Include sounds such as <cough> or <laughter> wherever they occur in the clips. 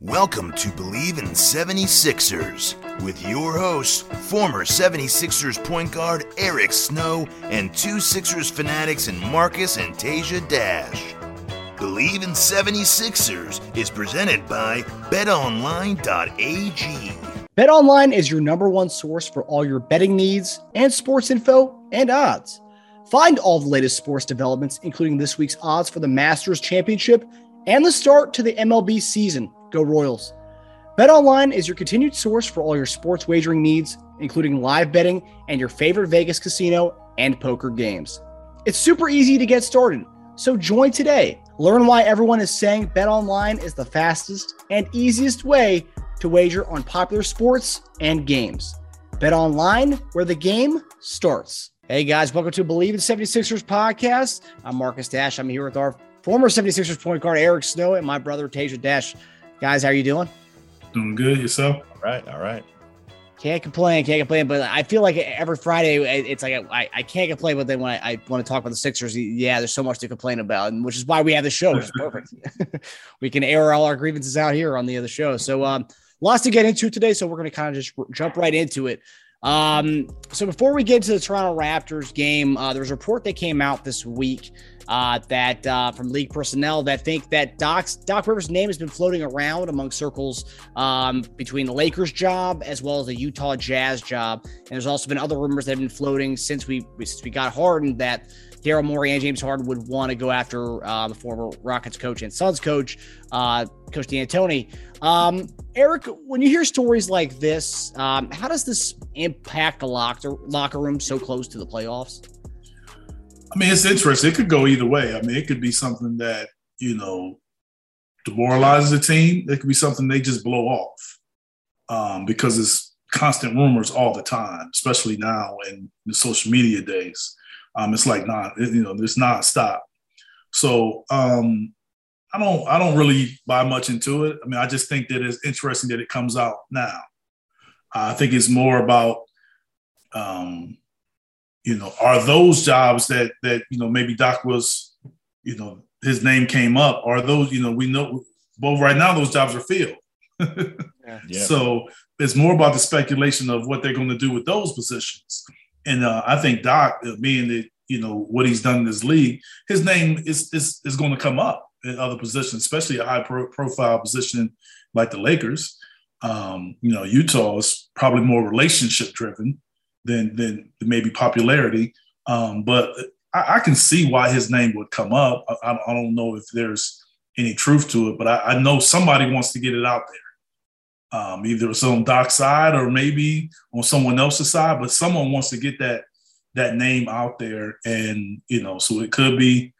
Welcome to Bleav in 76ers with your hosts, former 76ers point guard Eric Snow and two Sixers fanatics in Marcus and Tasia Dash. Bleav in 76ers is presented by betonline.ag. BetOnline is your number one source for all your betting needs and sports info and odds. Find all the latest sports developments, including this week's odds for the Masters Championship and the start to the MLB season. Go Royals. BetOnline is your continued source for all your sports wagering needs, including live betting and your favorite Vegas casino and poker games. It's super easy to get started, so join today. Learn why everyone is saying BetOnline is the fastest and easiest way to wager on popular sports and games. BetOnline, where the game starts. Hey guys, welcome to Bleav in 76ers podcast. I'm Marcus Dash. I'm here with our former 76ers point guard Eric Snow and my brother Tasia Dash. Guys, how are you doing? Doing good. Yourself? All right. All right. Can't complain. Can't complain. But I feel like every Friday, it's like I, I can't complain. But then when I, I want to talk about the Sixers, yeah, there's so much to complain about, and which is why we have the show. It's perfect. <laughs> <laughs> we can air all our grievances out here on the other show. So, um, lots to get into today. So we're going to kind of just jump right into it. Um, so before we get to the Toronto Raptors game, uh, there was a report that came out this week uh, that uh, from league personnel that think that Doc's Doc Rivers' name has been floating around among circles um, between the Lakers job as well as the Utah Jazz job. And there's also been other rumors that have been floating since we since we got Harden that Daryl Morey and James Harden would want to go after uh, the former Rockets coach and Suns coach, uh, Coach D'Antoni. Um, Eric, when you hear stories like this, um, how does this impact the locker locker room so close to the playoffs? I mean, it's interesting. It could go either way. I mean, it could be something that, you know, demoralizes the team. It could be something they just blow off um, because it's constant rumors all the time, especially now in the social media days. Um, it's like not, you know, it's nonstop. So um, I don't, I don't really buy much into it. I mean, I just think that it's interesting that it comes out now. I think it's more about um, you know, are those jobs that that you know maybe Doc was, you know, his name came up? Are those you know we know both right now those jobs are filled. <laughs> yeah. So it's more about the speculation of what they're going to do with those positions. And uh, I think Doc, uh, being that you know what he's done in this league, his name is is, is going to come up in other positions, especially a high pro- profile position like the Lakers. Um, you know, Utah is probably more relationship driven than than maybe popularity. Um, but I, I, can see why his name would come up. I, I, don't know if there's any truth to it, but I, I know somebody wants to get it out there. Um, either it's on Doc's side or maybe on someone else's side, but someone wants to get that that name out there, and you know, so it could be,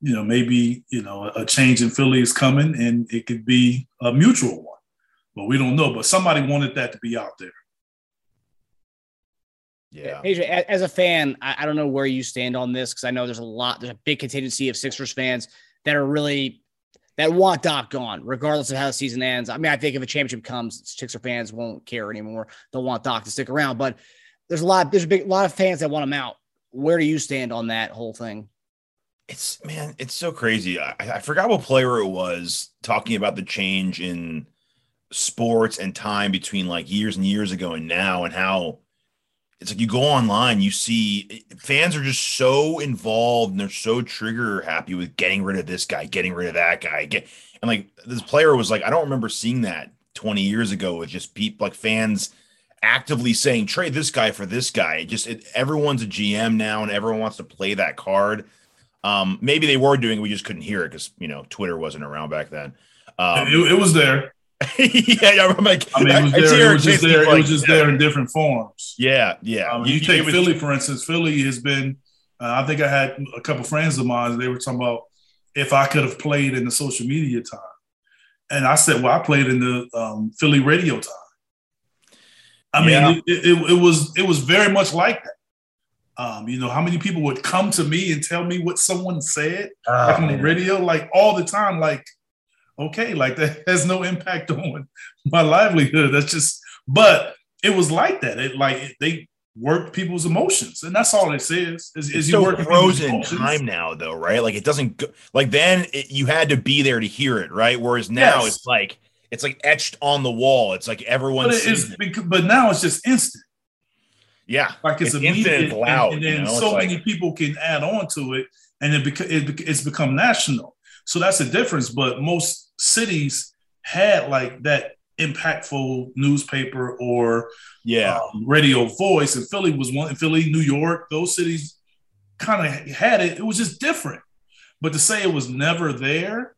you know, maybe you know a change in Philly is coming, and it could be a mutual one, but we don't know. But somebody wanted that to be out there. Yeah. AJ, as a fan, I, I don't know where you stand on this because I know there's a lot, there's a big contingency of Sixers fans that are really that want Doc gone, regardless of how the season ends. I mean, I think if a championship comes, Sixer fans won't care anymore. They'll want Doc to stick around. But there's a lot, there's a big lot of fans that want him out. Where do you stand on that whole thing? It's man, it's so crazy. I, I forgot what player it was talking about the change in sports and time between like years and years ago and now, and how it's like you go online, you see fans are just so involved and they're so trigger happy with getting rid of this guy, getting rid of that guy. Get and like this player was like, I don't remember seeing that 20 years ago with just people like fans actively saying trade this guy for this guy. It just it, everyone's a GM now, and everyone wants to play that card. Um, maybe they were doing it, we just couldn't hear it because you know Twitter wasn't around back then. Um, it, it was there. <laughs> yeah, I'm like, I mean, it was there. It was just there. It was just there in different forms. Yeah, yeah. Um, you, you take was, Philly for instance. Philly has been. Uh, I think I had a couple friends of mine. They were talking about if I could have played in the social media time, and I said, "Well, I played in the um, Philly radio time." I mean, yeah. it, it, it, was it was very much like that. Um, you know, how many people would come to me and tell me what someone said oh, like on the radio, like all the time, like, okay, like <laughs> that has no impact on my livelihood. That's just, but it was like that. It like they worked people's emotions, and that's all it says. Is, is you so work frozen time now, though, right? Like it doesn't go, like then it, you had to be there to hear it, right? Whereas now yes. it's like it's like etched on the wall. It's like everyone. But, it but now it's just instant. Yeah, like it's, it's immediate, loud, and, and then you know? so like, many people can add on to it, and it, it it's become national. So that's the difference. But most cities had like that impactful newspaper or yeah um, radio voice, and Philly was one. Philly, New York, those cities kind of had it. It was just different. But to say it was never there,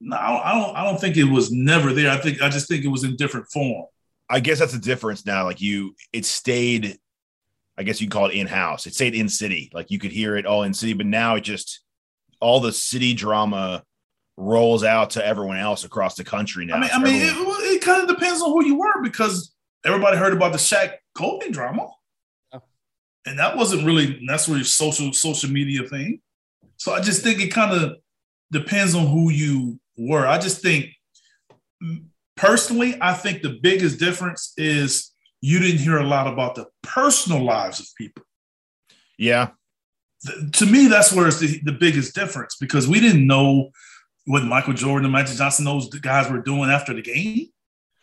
no, I don't. I don't think it was never there. I think I just think it was in different form. I guess that's the difference now. Like you, it stayed. I guess you call it in house. It stayed in city. Like you could hear it all in city, but now it just all the city drama rolls out to everyone else across the country now. I mean, I mean, it, it kind of depends on who you were because everybody heard about the Shaq Kobe drama, and that wasn't really necessarily social social media thing. So I just think it kind of depends on who you were. I just think personally, I think the biggest difference is you didn't hear a lot about the personal lives of people. Yeah. The, to me, that's where it's the, the biggest difference because we didn't know what Michael Jordan and Magic Johnson, those guys were doing after the game.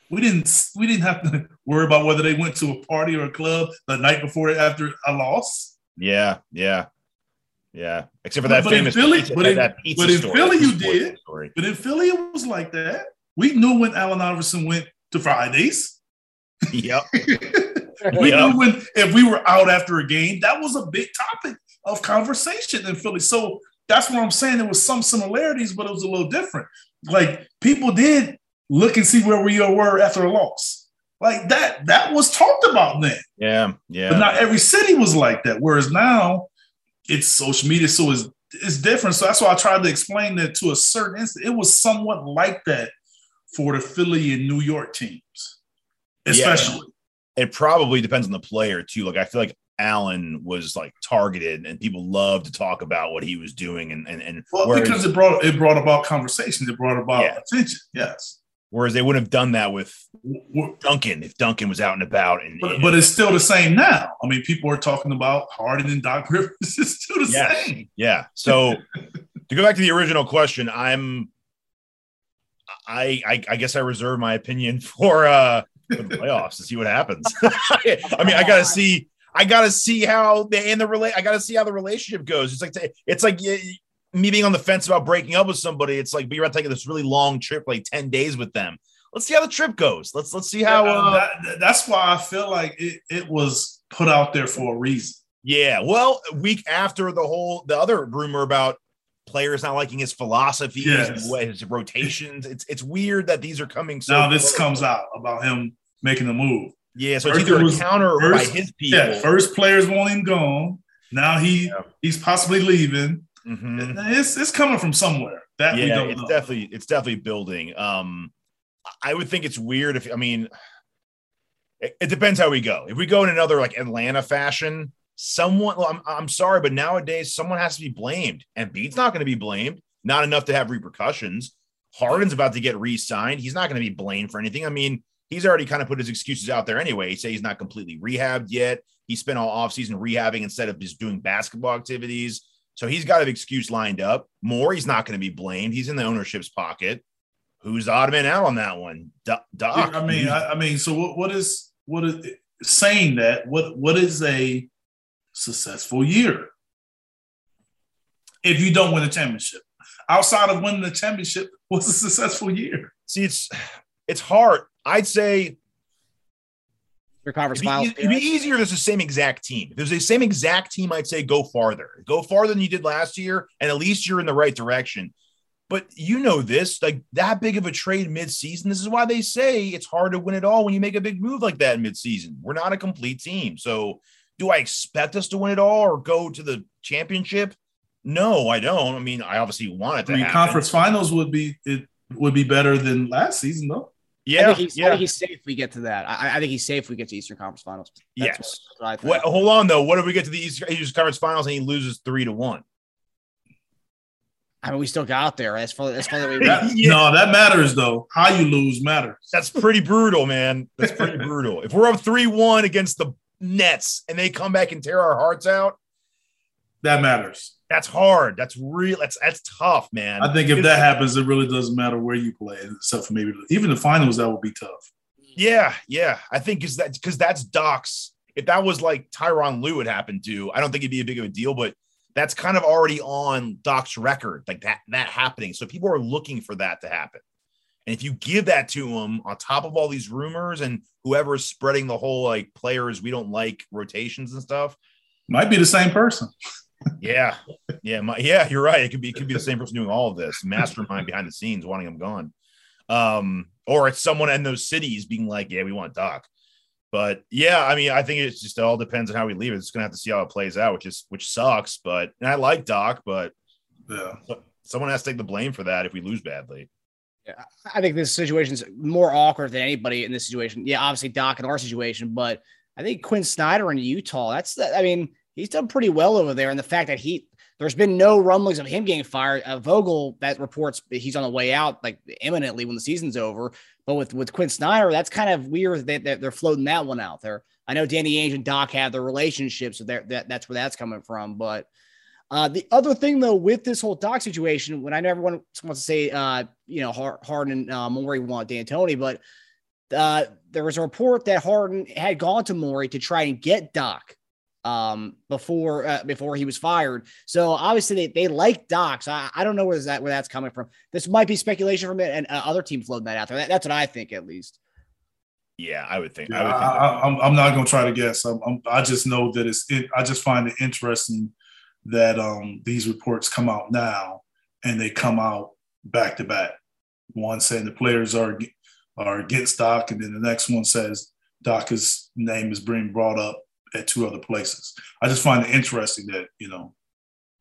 We didn't we didn't have to <laughs> worry about whether they went to a party or a club the night before after a loss. Yeah, yeah. Yeah, except for that but famous in Philly, pizza, but in, that but in Philly you did. Story. But in Philly it was like that. We knew when Allen Iverson went to Fridays. Yep. <laughs> we yep. knew when if we were out after a game, that was a big topic of conversation in Philly. So that's what I'm saying. There was some similarities, but it was a little different. Like people did look and see where we were after a loss. Like that, that was talked about then. Yeah, yeah. But not every city was like that. Whereas now it's social media, so it's it's different. So that's why I tried to explain that to a certain extent. It was somewhat like that for the Philly and New York teams, especially. Yeah, it probably depends on the player too. Like I feel like Allen was like targeted, and people love to talk about what he was doing, and and, and well, whereas, because it brought it brought about conversations, it brought about yeah. attention. Yes. Whereas they wouldn't have done that with Duncan if Duncan was out and about. And, but, but it's still the same now. I mean, people are talking about Harden and Doc Rivers. <laughs> It's still the yeah. same. Yeah. So <laughs> to go back to the original question, I'm, I, I, I guess I reserve my opinion <laughs> for uh for the playoffs to see what happens. I mean, I gotta see. I gotta see how the in the relate. I gotta see how the relationship goes. It's like it's like me being on the fence about breaking up with somebody, it's like be about taking this really long trip, like 10 days with them. Let's see how the trip goes. Let's let's see how uh, that, that's why I feel like it, it was put out there for a reason. Yeah. Well, a week after the whole the other rumor about players not liking his philosophy, yes. and his rotations. It's it's weird that these are coming so now this comes out about him making the move. Yeah, so first it's either a counter first, by his people. Yeah, first players want him gone. Now he yeah. he's possibly leaving. Mm-hmm. It's it's coming from somewhere. That yeah, it's know. definitely it's definitely building. Um, I would think it's weird if I mean, it, it, depends how we go. If we go in another like Atlanta fashion, someone. Well, I'm I'm sorry, but nowadays someone has to be blamed, and Embiid's not going to be blamed. Not enough to have repercussions. Harden's about to get re-signed. He's not going to be blamed for anything. I mean, he's already kind of put his excuses out there anyway. He say he's not completely rehabbed yet. He spent all offseason rehabbing instead of just doing basketball activities. So he's got an excuse lined up. More, he's not going to be blamed. He's in the ownership's pocket. Who's odd man out on that one? Doc. I mean, I, I, mean, so what, what is what is saying that? What what is a successful year? If you don't win a championship, outside of winning the championship, <laughs> what's a successful year? See, it's it's hard. I'd say Your conference It'd be, finals. it'd be easier if it's the same exact team. If it was the same exact team, I'd say go farther. Go farther than you did last year, and at least you're in the right direction. But you know this, like that big of a trade mid-season. This is why they say it's hard to win it all when you make a big move like that in mid-season. We're not a complete team. So do I expect us to win it all or go to the championship? No, I don't. I mean, I obviously want it to I mean, happen. conference finals would be it would be better than last season though. I Yeah, think, he's, I think he's safe. if We get to that. I, I think he's safe. if We get to Eastern Conference Finals. That's Yes. what, what I think. What, hold on though. What if we get to the East East Conference Finals and he loses three to one? I mean, we still got there. That's far. That's far that we. Yeah. <laughs> No, that matters though. How you lose matters. That's pretty brutal, man. That's pretty brutal. If we're up three one against the Nets and they come back and tear our hearts out, That matters. That's hard. That's real. That's that's tough, man. I think if that happens, it really doesn't matter where you play, except for maybe even the finals. That would be tough. Yeah, yeah. I think because that because that's Doc's. If that was like Tyronn Lue would happen to, I don't think it'd be a big of a deal, but that's kind of already on Doc's record, like that that happening. So people are looking for that to happen. And if you give that to him on top of all these rumors and whoever is spreading the whole like players we don't like rotations and stuff, Might be the same person. Yeah, yeah, my, yeah, you're right. It could be it could be the same person doing all of this, mastermind behind the scenes, wanting him gone. Um, or it's someone in those cities being like, "Yeah, we want Doc." But yeah, I mean, I think it's just it all depends on how we leave it. It's gonna have to see how it plays out, which is which sucks. But and I like Doc, but Yeah. someone has to take the blame for that if we lose badly. Yeah, I think this situation's more awkward than anybody in this situation. Yeah, obviously Doc in our situation, but I think Quin Snyder in Utah. That's the, I mean, he's done pretty well over there. And the fact that he there's been no rumblings of him getting fired. Uh, Vogel that reports he's on the way out like imminently when the season's over. But with with Quin Snyder, that's kind of weird that, they're floating that one out there. I know Danny Ainge and Doc have their relationship, so that that's where that's coming from. But uh, the other thing, though, with this whole Doc situation, when I know everyone wants to say, uh, you know, Har- Harden and uh, Morey want D'Antoni, but uh, there was a report that Harden had gone to Morey to try and get Doc um, before uh, before he was fired. So obviously they, they like Doc. So I, I don't know where that where that's coming from. This might be speculation from it, and uh, other teams floating that out there. That, that's what I think, at least. Yeah, I would think. Yeah, I would think. I, I, I'm, I'm not gonna try to guess. I'm, I'm, I just know that it's. It, I just find it interesting that um, these reports come out now, and they come out back to back. One saying the players are are against Doc, and then the next one says Doc's name is being brought up at two other places. I just find it interesting that you know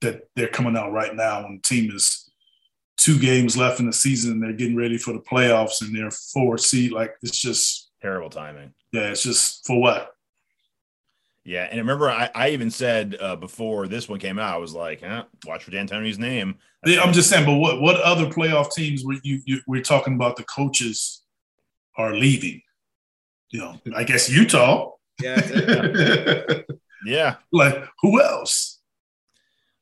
that they're coming out right now when the team is two games left in the season and they're getting ready for the playoffs and they're four seed. Like it's just Terrible timing. yeah, it's just for what? Yeah, and remember, I, I even said uh, before this one came out, I was like, eh, "Watch for D'Antoni's name." Yeah, I'm just saying, but what what other playoff teams were you, you we're talking about the coaches are leaving? You know, I guess Utah. Yeah. <laughs> yeah. like who else?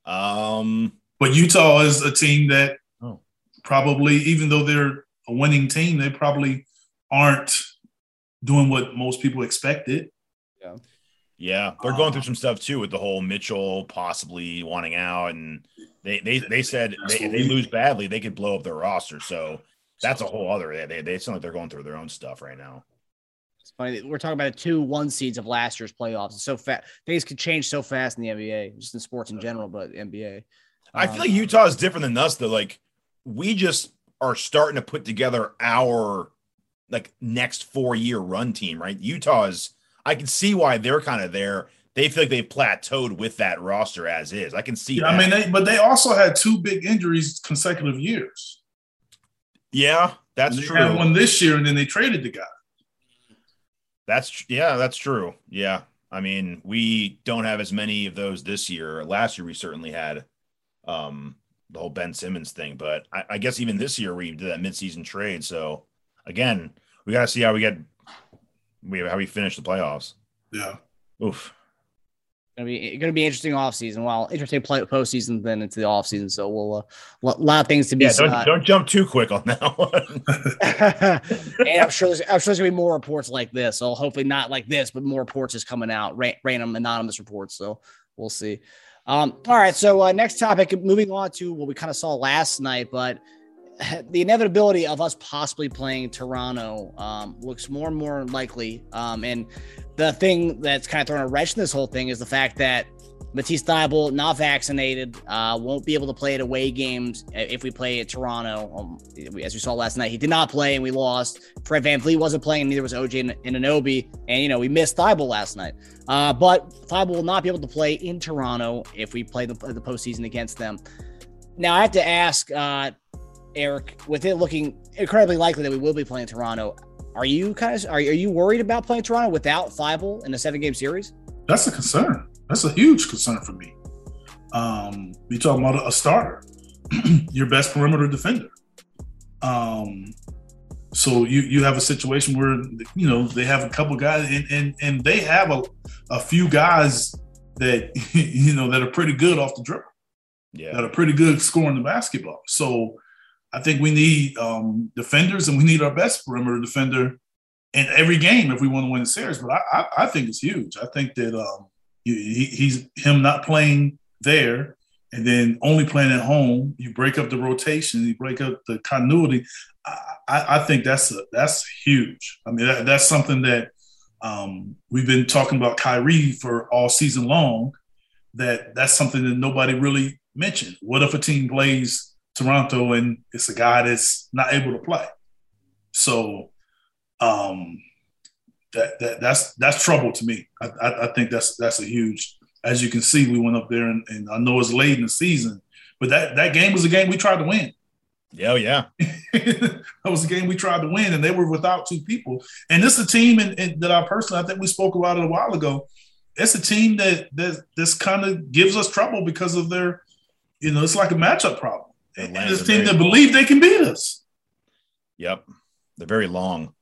Um. But Utah is a team that Oh. probably, even though they're a winning team, they probably aren't doing what most people expected. Yeah, Yeah, they're going through some stuff too with the whole Mitchell possibly wanting out, and they they they said they, if they lose badly, they could blow up their roster. So that's a whole other. They they, they sound like they're going through their own stuff right now. It's funny. that We're talking about the two one seeds of last year's playoffs. It's so fast. Things could change so fast in the NBA, just in sports in general, but NBA. I feel like um, Utah is different than us though. Like we just are starting to put together our like next four year run team, right? Utah is. I can see why they're kind of there. They feel like they've plateaued with that roster as is. I can see. Yeah, I mean, they, but they also had two big injuries consecutive years. yeah, that's they true. had one this year, and then they traded the guy. That's yeah, that's true. Yeah. I mean, we don't have as many of those this year. Last year we certainly had um the whole Ben Simmons thing, but I, I guess even this year we did that midseason trade. So again, we gotta see how we get we how we finish the playoffs. Yeah. Oof. Gonna be gonna be interesting off season. Well, interesting play postseason then into the off season. So we'll uh, lo- lot of things to be. Yeah, don't don't jump too quick on that <laughs> one. and I'm sure there's, I'm sure there's gonna be more reports like this. So hopefully not like this, but more reports is coming out, ra- random anonymous reports. So we'll see. Um, all right. So uh, next topic, moving on to what we kind of saw last night, but <laughs> the inevitability of us possibly playing Toronto um, looks more and more likely. Um, and the thing that's kind of thrown a wrench in this whole thing is the fact that Matisse Thybulle, not vaccinated, uh, won't be able to play at away games if we play at Toronto. Um, as we saw last night, he did not play and we lost. Fred VanVleet wasn't playing, neither was OJ Anunoby. And, you know, we missed Thybulle last night. Uh, but Thybulle will not be able to play in Toronto if we play the, the postseason against them. Now, I have to ask, uh, Eric, with it looking incredibly likely that we will be playing Toronto, are you kind of are, are you worried about playing Toronto without Thybulle in a seven game series? That's a concern. That's a huge concern for me. Um, you talking about a starter, <clears throat> your best perimeter defender. Um, so you you have a situation where you know they have a couple guys and and, and they have a, a few guys that <laughs> you know that are pretty good off the dribble. Yeah. That are pretty good scoring the basketball. So I think we need um, defenders and we need our best perimeter defender in every game if we want to win the series. But I, I, I think it's huge. I think that um, he, he's him not playing there and then only playing at home. You break up the rotation, you break up the continuity. I, I think that's a, that's huge. I mean, that, that's something that um, we've been talking about Kyrie for all season long. That that's something that nobody really mentioned. What if a team plays Toronto and it's a guy that's not able to play? So um, that, that that's that's trouble to me. I, I, I, think that's that's a huge. As you can see, we went up there and, and I know it's late in the season, but that that game was a game we tried to win. Yeah, yeah. <laughs> that was a game we tried to win, and they were without two people. And this is a team and, and that I personally, I think we spoke about it a while ago. It's a team that that this kind of gives us trouble because of their, you know, it's like a matchup problem. And, this team that believe they can beat us. Yep, they're very long.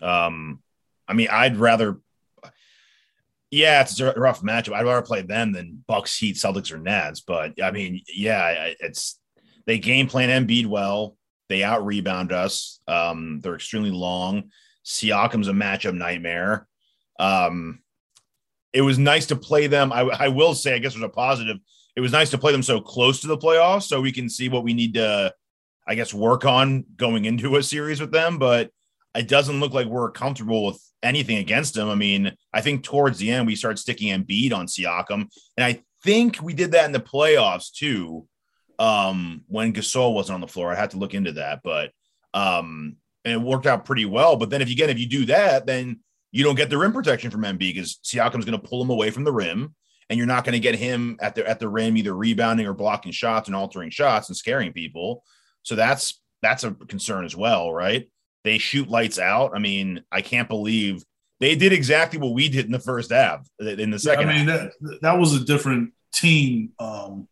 Um, I mean, I'd rather. Yeah, it's a rough matchup. I'd rather play them than Bucks, Heat, Celtics, or Nets. But I mean, yeah, it's they game plan Embiid well. They out rebound us. Um, they're extremely long. Siakam's a matchup nightmare. Um, it was nice to play them. I, I will say, I guess there's a positive. It was nice to play them so close to the playoffs, so we can see what we need to, I guess, work on going into a series with them. But it doesn't look like we're comfortable with anything against them. I mean, I think towards the end we start sticking Embiid on Siakam, and I think we did that in the playoffs too. Um, when Gasol wasn't on the floor, I had to look into that, but um, and it worked out pretty well. But then if you get if you do that, then you don't get the rim protection from Embiid because Siakam's going to pull him away from the rim, and you're not going to get him at the at the rim either rebounding or blocking shots and altering shots and scaring people. So that's that's a concern as well, right? They shoot lights out. I mean, I can't believe they did exactly what we did in the first half. In the second, yeah, I mean half. that that was a different team um,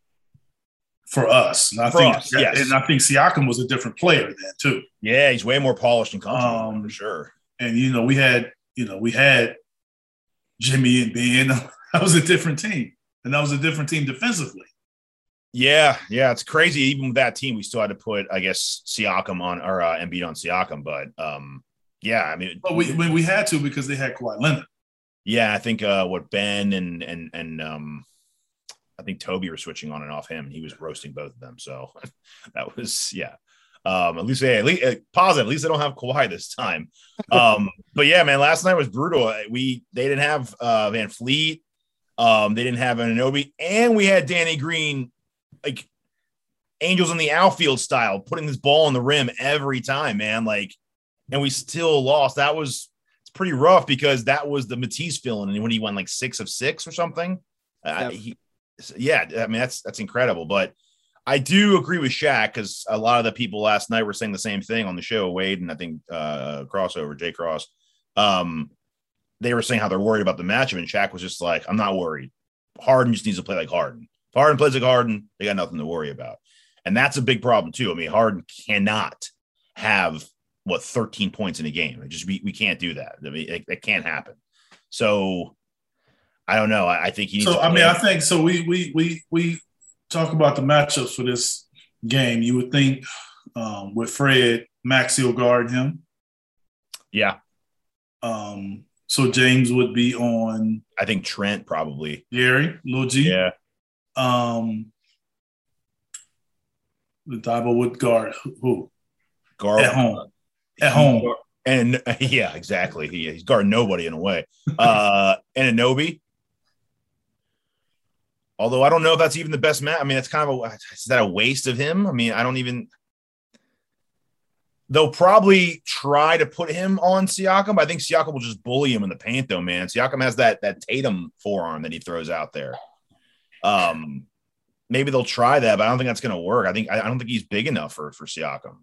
for us. And I for think, us, yes. and I think Siakam was a different player then too. Yeah, he's way more polished and comfortable um, for sure. And you know, we had you know we had Jimmy and Ben. <laughs> that was a different team, and that was a different team defensively. Yeah, yeah, it's crazy. Even with that team, we still had to put, I guess, Siakam on or uh, Embiid on Siakam. But um, yeah, I mean, but we we had to because they had Kawhi Leonard. Yeah, I think uh, what Ben and and and um, I think Toby were switching on and off him, and he was roasting both of them. So <laughs> that was yeah. Um, at least, yeah, at least uh, positive. At least they don't have Kawhi this time. <laughs> Um, but yeah, man, last night was brutal. We they didn't have uh, VanVleet. Um, they didn't have Anunoby, and we had Danny Green like angels in the outfield style, putting this ball on the rim every time, man. Like, and we still lost. That was it's pretty rough because that was the Matisse feeling, and when he went like six of six or something. Uh, he, yeah, I mean that's that's incredible. But I do agree with Shaq because a lot of the people last night were saying the same thing on the show. Wade and I think uh, crossover Jay Cross. Um, they were saying how they're worried about the matchup, and Shaq was just like, "I'm not worried. Harden just needs to play like Harden." If Harden plays like Harden, they got nothing to worry about. And that's a big problem too. I mean, Harden cannot have what 13 points in a game. It just we, we can't do that. I mean, it, it can't happen. So I don't know. I, I think he. So I mean, I think so. We we we we talk about the matchups for this game. You would think um, with Fred, Maxey will guard him. Yeah. Um. So James would be on. I think Trent probably. Gary, Lil G. Yeah. Um, the Thybulle would guard who? Guard At home. At home. And <laughs> yeah, exactly. He, he's guarding nobody in a way. Uh <laughs> and Anunoby. Although I don't know if that's even the best match. I mean, that's kind of a is that a waste of him? I mean, I don't even they'll probably try to put him on Siakam. But I think Siakam will just bully him in the paint, though, man. Siakam has that that Tatum forearm that he throws out there. Um, maybe they'll try that, but I don't think that's going to work. I think I, don't think he's big enough for for Siakam.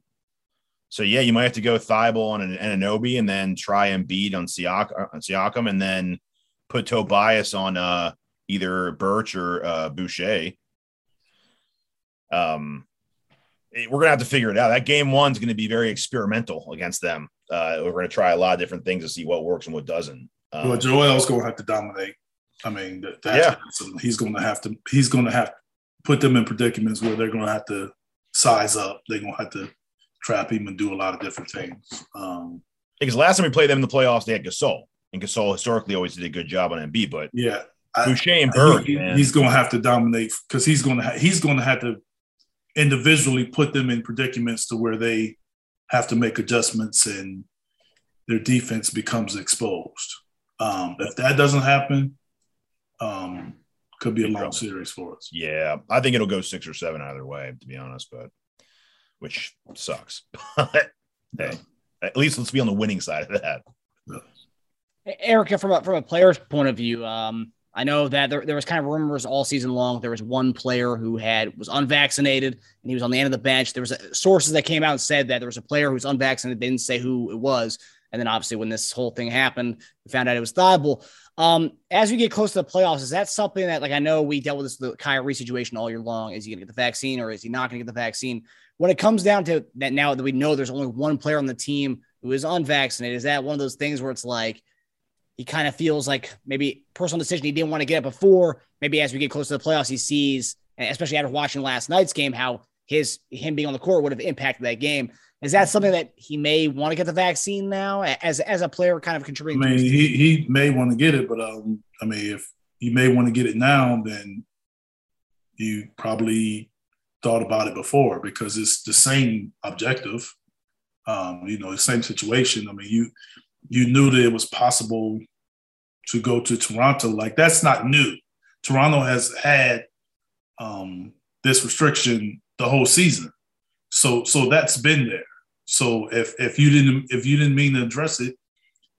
So yeah, you might have to go Thybulle on an Anunoby and then try and beat on Siakam, on Siakam, and then put Tobias on uh, either Birch or uh, Boucher. Um, we're gonna have to figure it out. That game one's going to be very experimental against them. Uh, we're going to try a lot of different things to see what works and what doesn't. Um, well, Joel's going to have to dominate. I mean, that, yeah, he's going to have to. He's to have to put them in predicaments where they're going to have to size up. They're going to have to trap him and do a lot of different things. Um, because last time we played them in the playoffs, they had Gasol, and Gasol historically always did a good job on Embiid. But yeah, Boucher and Bird, he, he's going to have to dominate because he's going to ha- he's going to have to individually put them in predicaments to where they have to make adjustments and their defense becomes exposed. Um, if that doesn't happen, um, could be a long series for us. Yeah, I think it'll go six or seven either way, to be honest. But which sucks. <laughs> But hey, at least let's be on the winning side of that. Erica, from a from a player's point of view, um, I know that there, there was kind of rumors all season long. There was one player who had was unvaccinated and he was on the end of the bench. There was a, sources that came out and said that there was a player who was unvaccinated. They didn't say who it was. And then obviously when this whole thing happened, we found out it was Thybulle. Um, as we get close to the playoffs, is that something that like I know we dealt with this the Kyrie situation all year long? Is he gonna get the vaccine or is he not gonna get the vaccine? When it comes down to that now that we know there's only one player on the team who is unvaccinated, is that one of those things where it's like he kind of feels like maybe personal decision he didn't want to get it before. Maybe as we get close to the playoffs, he sees, especially after watching last night's game, how his him being on the court would have impacted that game. Is that something that he may want to get the vaccine now as as a player, kind of contributing? I mean, he he may want to get it, but um, I mean, if you may want to get it now, then you probably thought about it before because it's the same objective. Um, you know, the same situation. I mean, you you knew that it was possible to go to Toronto. Like that's not new. Toronto has had um, this restriction the whole season, so so that's been there. So if if you didn't if you didn't mean to address it,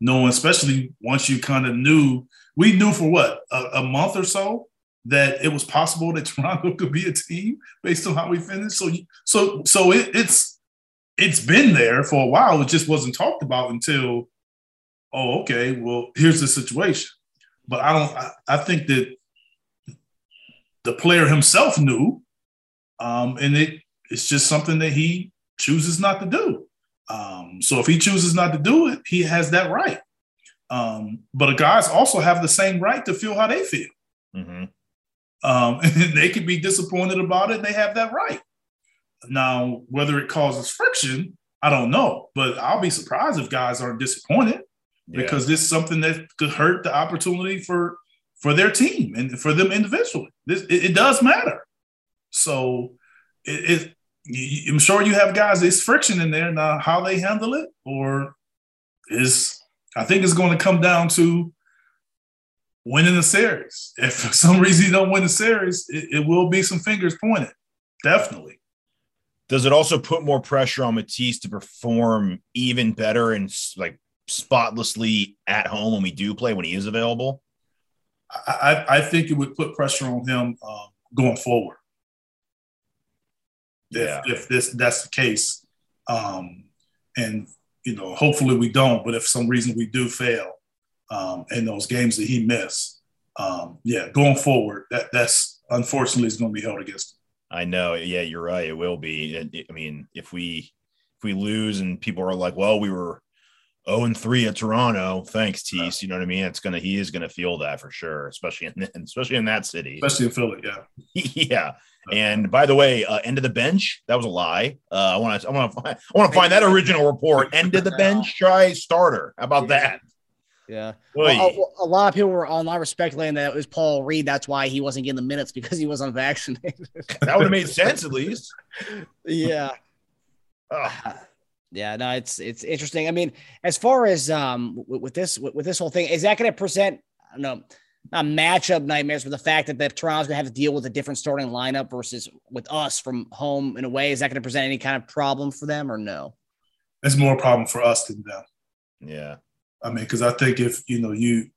no especially once you kind of knew, we knew for what a, a, month or so that it was possible that <laughs> Toronto could be a team based on how we finished. So so so it, it's it's been there for a while. It just wasn't talked about until oh, okay, well, here's the situation. But I don't, I, I think that the player himself knew, um, and it, it's just something that he chooses not to do. Um, so if he chooses not to do it, he has that right. Um, but the guys also have the same right to feel how they feel. Mm-hmm. Um, <laughs> and they can be disappointed about it, and they have that right. Now, whether it causes friction, I don't know, but I'll be surprised if guys aren't disappointed because this is something that could hurt the opportunity for for their team and for them individually. This it, it does matter. So it, it, I'm sure you have guys. There's friction in there now. How they handle it, or is I think it's going to come down to winning the series. <laughs> If for some reason you don't win the series, it, it will be some fingers pointed. Definitely. Does it also put more pressure on Matisse to perform even better and like spotlessly at home when we do play when he is available? I, I think it would put pressure on him um, going forward. Yeah. If, if, this that's the case, um, and you know, hopefully we don't. But if some reason we do fail um, in those games that he missed, um, yeah, going forward, that that's unfortunately is going to be held against him. I know. Yeah, you're right. It will be. I mean, if we if we lose and people are like, "Well, we were 0 and 3 at Toronto. Thanks, Tease. You know what I mean? It's gonna he is gonna feel that for sure, especially in <laughs> especially in that city. Especially in Philly, yeah. <laughs> yeah. And by the way, uh, end of the bench, that was a lie. Uh, I want to I want to find I want to find that original report. <laughs> End of the bench, try starter. How about that? Yeah. Well, a, a lot of people were online were speculating that it was Paul Reed. That's why he wasn't getting the minutes because he was unvaccinated. that would have made sense at least. yeah. Ugh. Yeah, no, it's it's interesting. I mean, as far as um with, with this with, with this whole thing, is that going to present I don't know not matchup nightmares for the fact that the Toronto's going to have to deal with a different starting lineup versus with us from home in a way? Is that going to present any kind of problem for them or no? It's more a problem for us than them. Yeah. I mean, because I think if you know you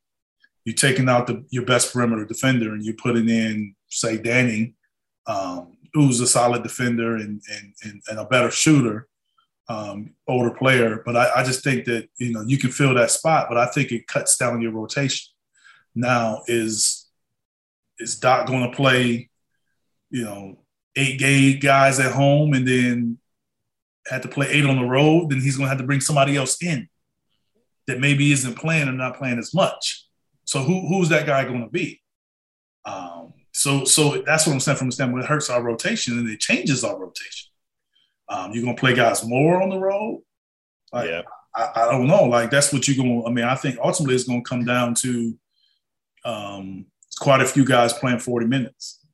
you're taking out the your best perimeter defender and you're putting in say Danny, um, who's a solid defender and and and, and a better shooter, um, older player. But I, I just think that you know you can fill that spot, but I think it cuts down your rotation. Now is is Doc going to play, you know, eight gay guys at home and then had to play eight on the road? Then he's going to have to bring somebody else in that maybe isn't playing or not playing as much. So who who's that guy going to be? Um, so so that's what I'm saying from the standpoint. It hurts our rotation and it changes our rotation. Um, you're gonna play guys more on the road. Like, yeah. I, I don't know. Like that's what you're gonna. I mean, I think ultimately it's gonna come down to um, quite a few guys playing 40 minutes,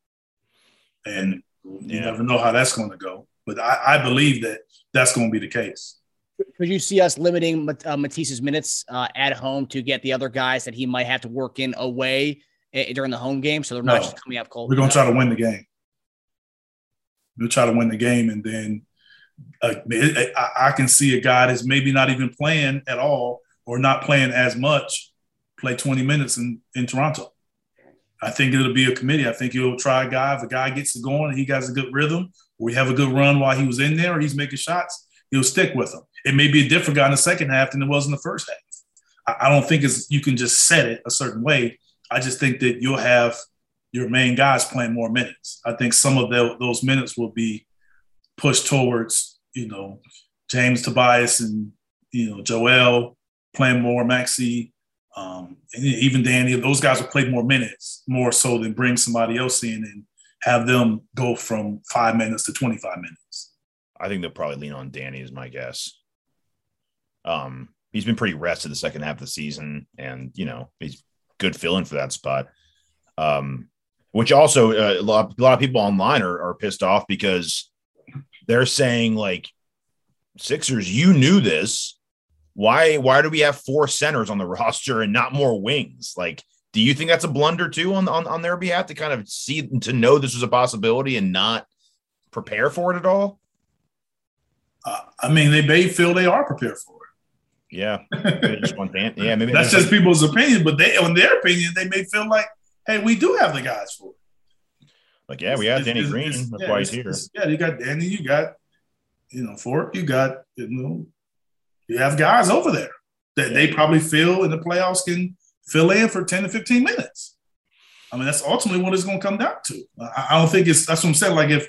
and you Yeah. never know how that's going to go. But I, I believe that that's going to be the case. Could you see us limiting Mat- uh, Matisse's minutes uh, at home to get the other guys that he might have to work in away uh, during the home game, so they're not just coming up cold? We're going to try to win the game. We'll try to win the game, and then uh, I, can see a guy that's maybe not even playing at all or not playing as much play 20 minutes in, in Toronto. I think it'll be a committee. I think you'll try a guy. If a guy gets it going and he has a good rhythm, or we have a good run while he was in there, or he's making shots, he'll stick with him. It may be a different guy in the second half than it was in the first half. I, I don't think it's you can just set it a certain way. I just think that you'll have your main guys playing more minutes. I think some of the, those minutes will be pushed towards, you know, James Tobias and, you know, Joel playing more, Maxey, um, and even Danny. Those guys will play more minutes, more so than bring somebody else in and have them go from five minutes to 25 minutes. I think they'll probably lean on Danny is my guess. Um, he's been pretty rested the second half of the season, and you know he's good filling for that spot. Um, which also uh, a, lot, a lot of people online are, are pissed off because they're saying like Sixers, you knew this. Why why do we have four centers on the <laughs> roster and not more wings? Like, do you think that's a blunder too on on, on their behalf to kind of see to know this was a possibility and not prepare for it at all? Uh, I mean, they may feel they are prepared for Yeah, <laughs> it. just want Dan- yeah, maybe That's just people's opinion, but they, in their opinion, they may feel like, hey, we do have the guys for it. Like yeah, we have It's- Danny it's- Green. it's- That's yeah, why he's here. Yeah, you got Danny, you got, you know, Fork, you got, you know, you have guys over there that they probably feel in the playoffs can fill in for 10 to 15 minutes. I mean, that's ultimately what it's going to come down to. I, I don't think it's, that's what I'm saying. Like if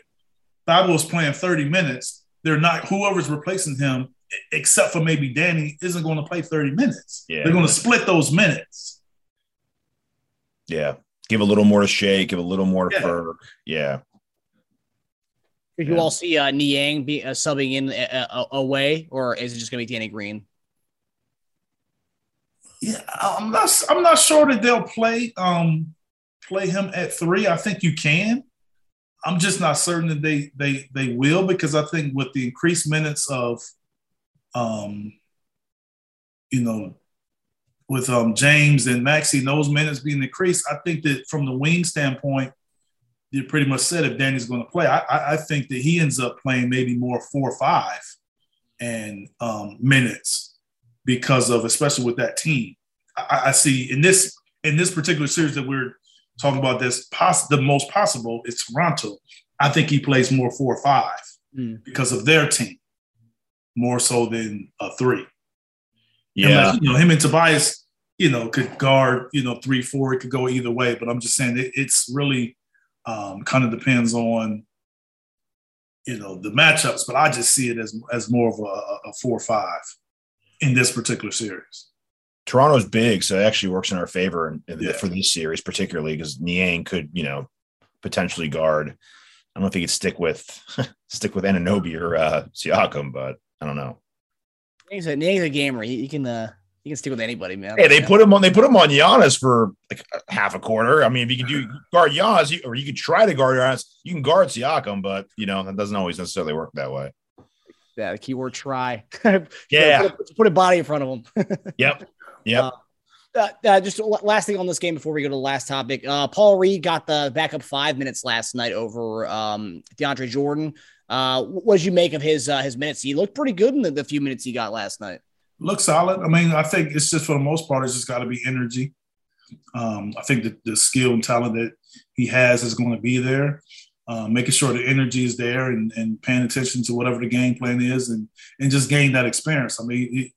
is playing 30 minutes, they're not, whoever's replacing him, except for maybe Danny, isn't going to play 30 minutes. Yeah. They're going to split those minutes. Yeah, give a little more to Shea, give a little more to Yeah. Ferg. Yeah, Did you Yeah. all see uh, Niang be uh, subbing in uh, uh, away, or is it just going to be Danny Green? Yeah, I'm not. I'm not sure that they'll play um play him at three. I think you can. I'm just not certain that they they they will because I think with the increased minutes of um you know with um James and Maxey and those minutes being increased, I think that from the wing standpoint, you pretty much said if Danny's going to play. I, I I think that he ends up playing maybe more four or five and um minutes because of especially with that team. I, I see in this in this particular series that we're talking about this poss- the most possible is Toronto. I think he plays more four or five Mm. because of their team, more so than a three. yeah. Unless, you know, him and Tobias, you know, could guard, you know, three, four. It could go either way. But I'm just saying it, it's really um, kind of depends on, you know, the matchups. But I just see it as as more of a, a four or five in this particular series. Toronto's big, so it actually works in our favor in, in- Yeah. for this series, particularly because Niang could, you know, potentially guard. I don't know if he could stick with <laughs> stick with Anunoby or uh, Siakam, but I don't know. Niang's a, Niang's a gamer. He, he can uh, He can stick with anybody, man. Hey, they Yeah. put him on. They put him on Giannis for like half a quarter. I mean, if you can do guard Giannis, you- or you could try to guard Giannis, you can guard Siakam, but you know that doesn't always necessarily work that way. yeah, the keyword try. <laughs> Yeah. put, put a body in front of him. <laughs> Yep. Yep. Uh, uh, uh, just last thing on this game before we go to the last topic. Uh, Paul Reed got the backup five minutes last night over um, DeAndre Jordan. Uh, what did you make of his uh, his minutes? He looked pretty good in the, the few minutes he got last night. Look solid. I mean, I think it's just for the most part, it's just got to be energy. Um, I think that the skill and talent that he has is going to be there. Uh, making sure the energy is there and, and paying attention to whatever the game plan is and, and just gain that experience. I mean,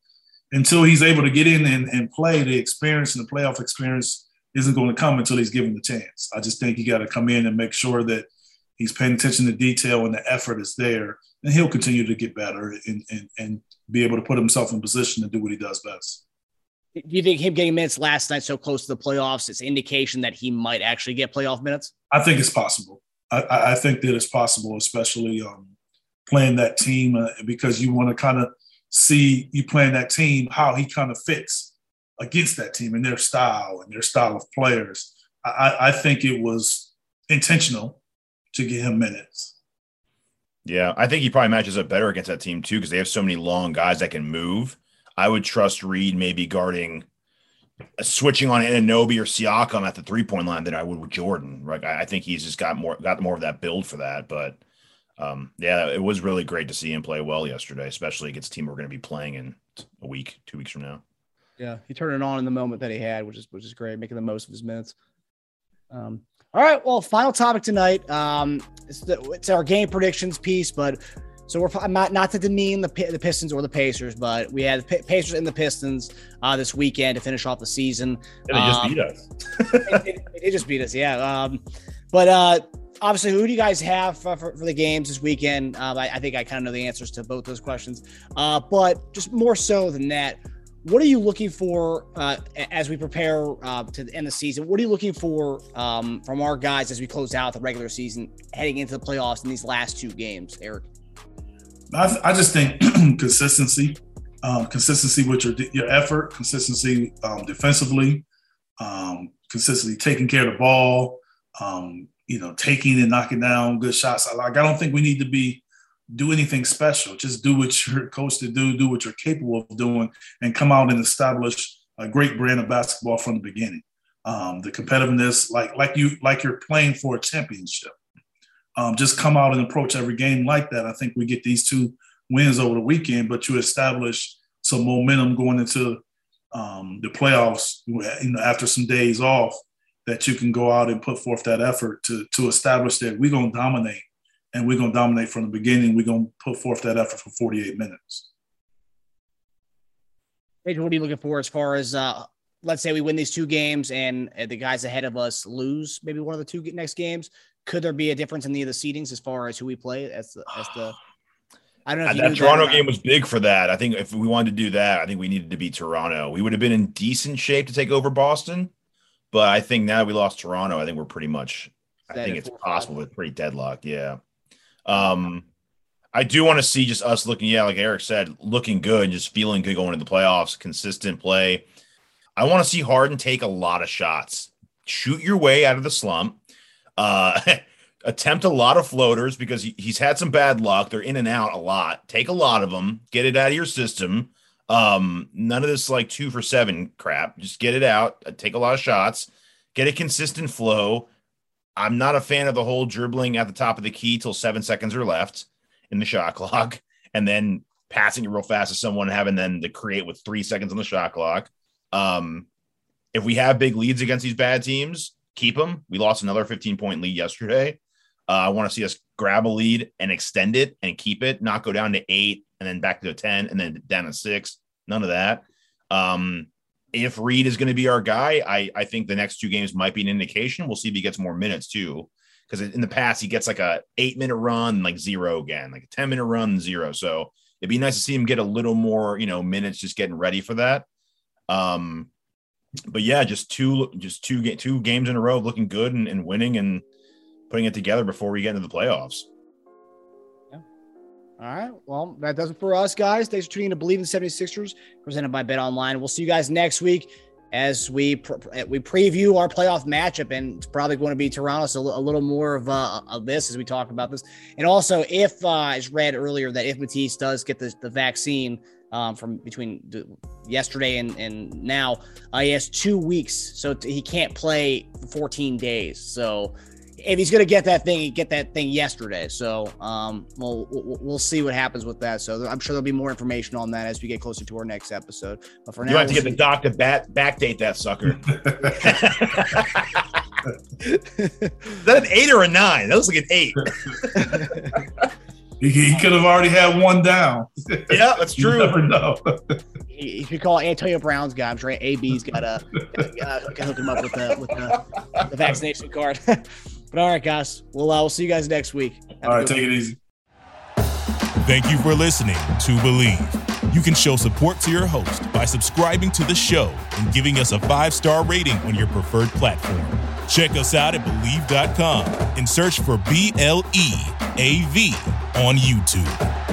until he's able to get in and, and play, the experience and the playoff experience isn't going to come until he's given the chance. I just think he got to come in and make sure that he's paying attention to detail and the effort is there, and he'll continue to get better and, and, and be able to put himself in position to do what he does best. Do you think him getting minutes last night so close to the playoffs is indication that he might actually get playoff minutes? I think it's possible. I, I think that it's possible, especially um, playing that team uh, because you want to kind of see you playing that team how he kind of fits against that team and their style and their style of players. I- I think it was intentional to get him minutes. Yeah, I think he probably matches up better against that team too because they have so many long guys that can move. I would trust Reed maybe guarding, uh, switching on Anunoby or Siakam at the three point line than I would with Jordan. Right, I, I think he's just got more got more of that build for that. But um, yeah, it was really great to see him play well yesterday, especially against a team we're going to be playing in a week, two weeks from now. Yeah, he turned it on in the moment that he had, which is which is great, making the most of his minutes. Um, all right, well, final topic tonight. Um, it's, the, it's our game predictions piece, but so we're not not to demean the the Pistons or the Pacers, but we had the Pacers and the Pistons uh, this weekend to finish off the season. Yeah, they just Um, beat us. <laughs> they just beat us, yeah. Um, but uh, obviously, who do you guys have for, for, for the games this weekend? Um, I, I think I kind of know the answers to both those questions. Uh, but just more so than that, what are you looking for uh, as we prepare uh, to end the season? What are you looking for um, from our guys as we close out the regular season, heading into the playoffs in these last two games, Eric? I, I just think <clears throat> consistency, um, consistency with your your effort, consistency um, defensively, um, consistency taking care of the ball, um, you know, taking and knocking down good shots. Like. I don't think we need to be do anything special. Just do what you're <laughs> coached to do, do what you're capable of doing, and come out and establish a great brand of basketball from the beginning. Um, the competitiveness, like like you like you're playing for a championship um, just come out and approach every game like that. I think we get these two wins over the weekend, but you establish some momentum going into um, the playoffs. You know, after some days off, that you can go out and put forth that effort to to establish that we're going to dominate, and we're going to dominate from the beginning. We're going to put forth that effort for 48 minutes. Paige, what are you looking for as far as uh, let's say we win these two games and uh, the guys ahead of us lose maybe one of the two next games? Could there be a difference in the, the seedings as far as who we play as the as the I don't know if that Toronto or not. game was big for that. I think if we wanted to do that, I think we needed to beat Toronto. We would have been in decent shape to take over Boston, but I think now we lost Toronto. I think we're pretty much. I think it's possible, five. but pretty deadlocked. Yeah. Um, I do want to see just us looking, yeah, like Eric said, looking good and just feeling good going into the playoffs, consistent play. I want to see Harden take a lot of shots, shoot your way out of the slump, uh, <laughs> attempt a lot of floaters because he, he's had some bad luck. They're in and out a lot. Take a lot of them, get it out of your system. Um, none of this like two for seven crap. Just get it out, take a lot of shots, get a consistent flow. I'm not a fan of the whole dribbling at the top of the key till seven seconds are left in the shot <laughs> clock, and then passing it real fast to someone, having then to create with three seconds on the shot clock. Um, if we have big leads against these bad teams, keep them. We lost another 15 point lead yesterday. Uh, I want to see us grab a lead and extend it and keep it, not go down to eight and then back to a 10 and then down to six. None of that. Um, if Reed is going to be our guy, I, I think the next two games might be an indication. We'll see if he gets more minutes too. Because in the past, he gets like a eight minute run, like zero again, like a 10 minute run, zero. So it'd be nice to see him get a little more, you know, minutes just getting ready for that. Um, but yeah, just two, just two, two games in a row looking good and, and winning and putting it together before we get into the playoffs. All right. Well, that does it for us, guys. Thanks for tuning in to Bleav in 76ers, presented by BetOnline. We'll see you guys next week as we we preview our playoff matchup, and it's probably going to be Toronto. So a little more of, uh, of this as we talk about this, and also if uh, I read earlier that if Matisse does get the, the vaccine um, from between yesterday and, and now, uh, he has two weeks, so t- he can't play 14 days. So if he's going to get that thing, he get that thing yesterday. So um, we'll, we'll see what happens with that. So I'm sure there'll be more information on that as we get closer to our next episode. But for you now, have to get the doc to back backdate that sucker. <laughs> Is that an eight or a nine? That looks like an eight. he, he could have already had one down. yeah, that's <laughs> true. You never know. If you call Antonio Brown's guy, I'm sure AB's got to hook him up with the with the, the vaccination card. <laughs> But all right, guys, we'll uh, we'll see you guys next week. Have all right, take it easy. Thank you for listening to Bleav. You can show support to your host by subscribing to the show and giving us a five star rating on your preferred platform. Check us out at Bleav.com and search for B L E A V on YouTube.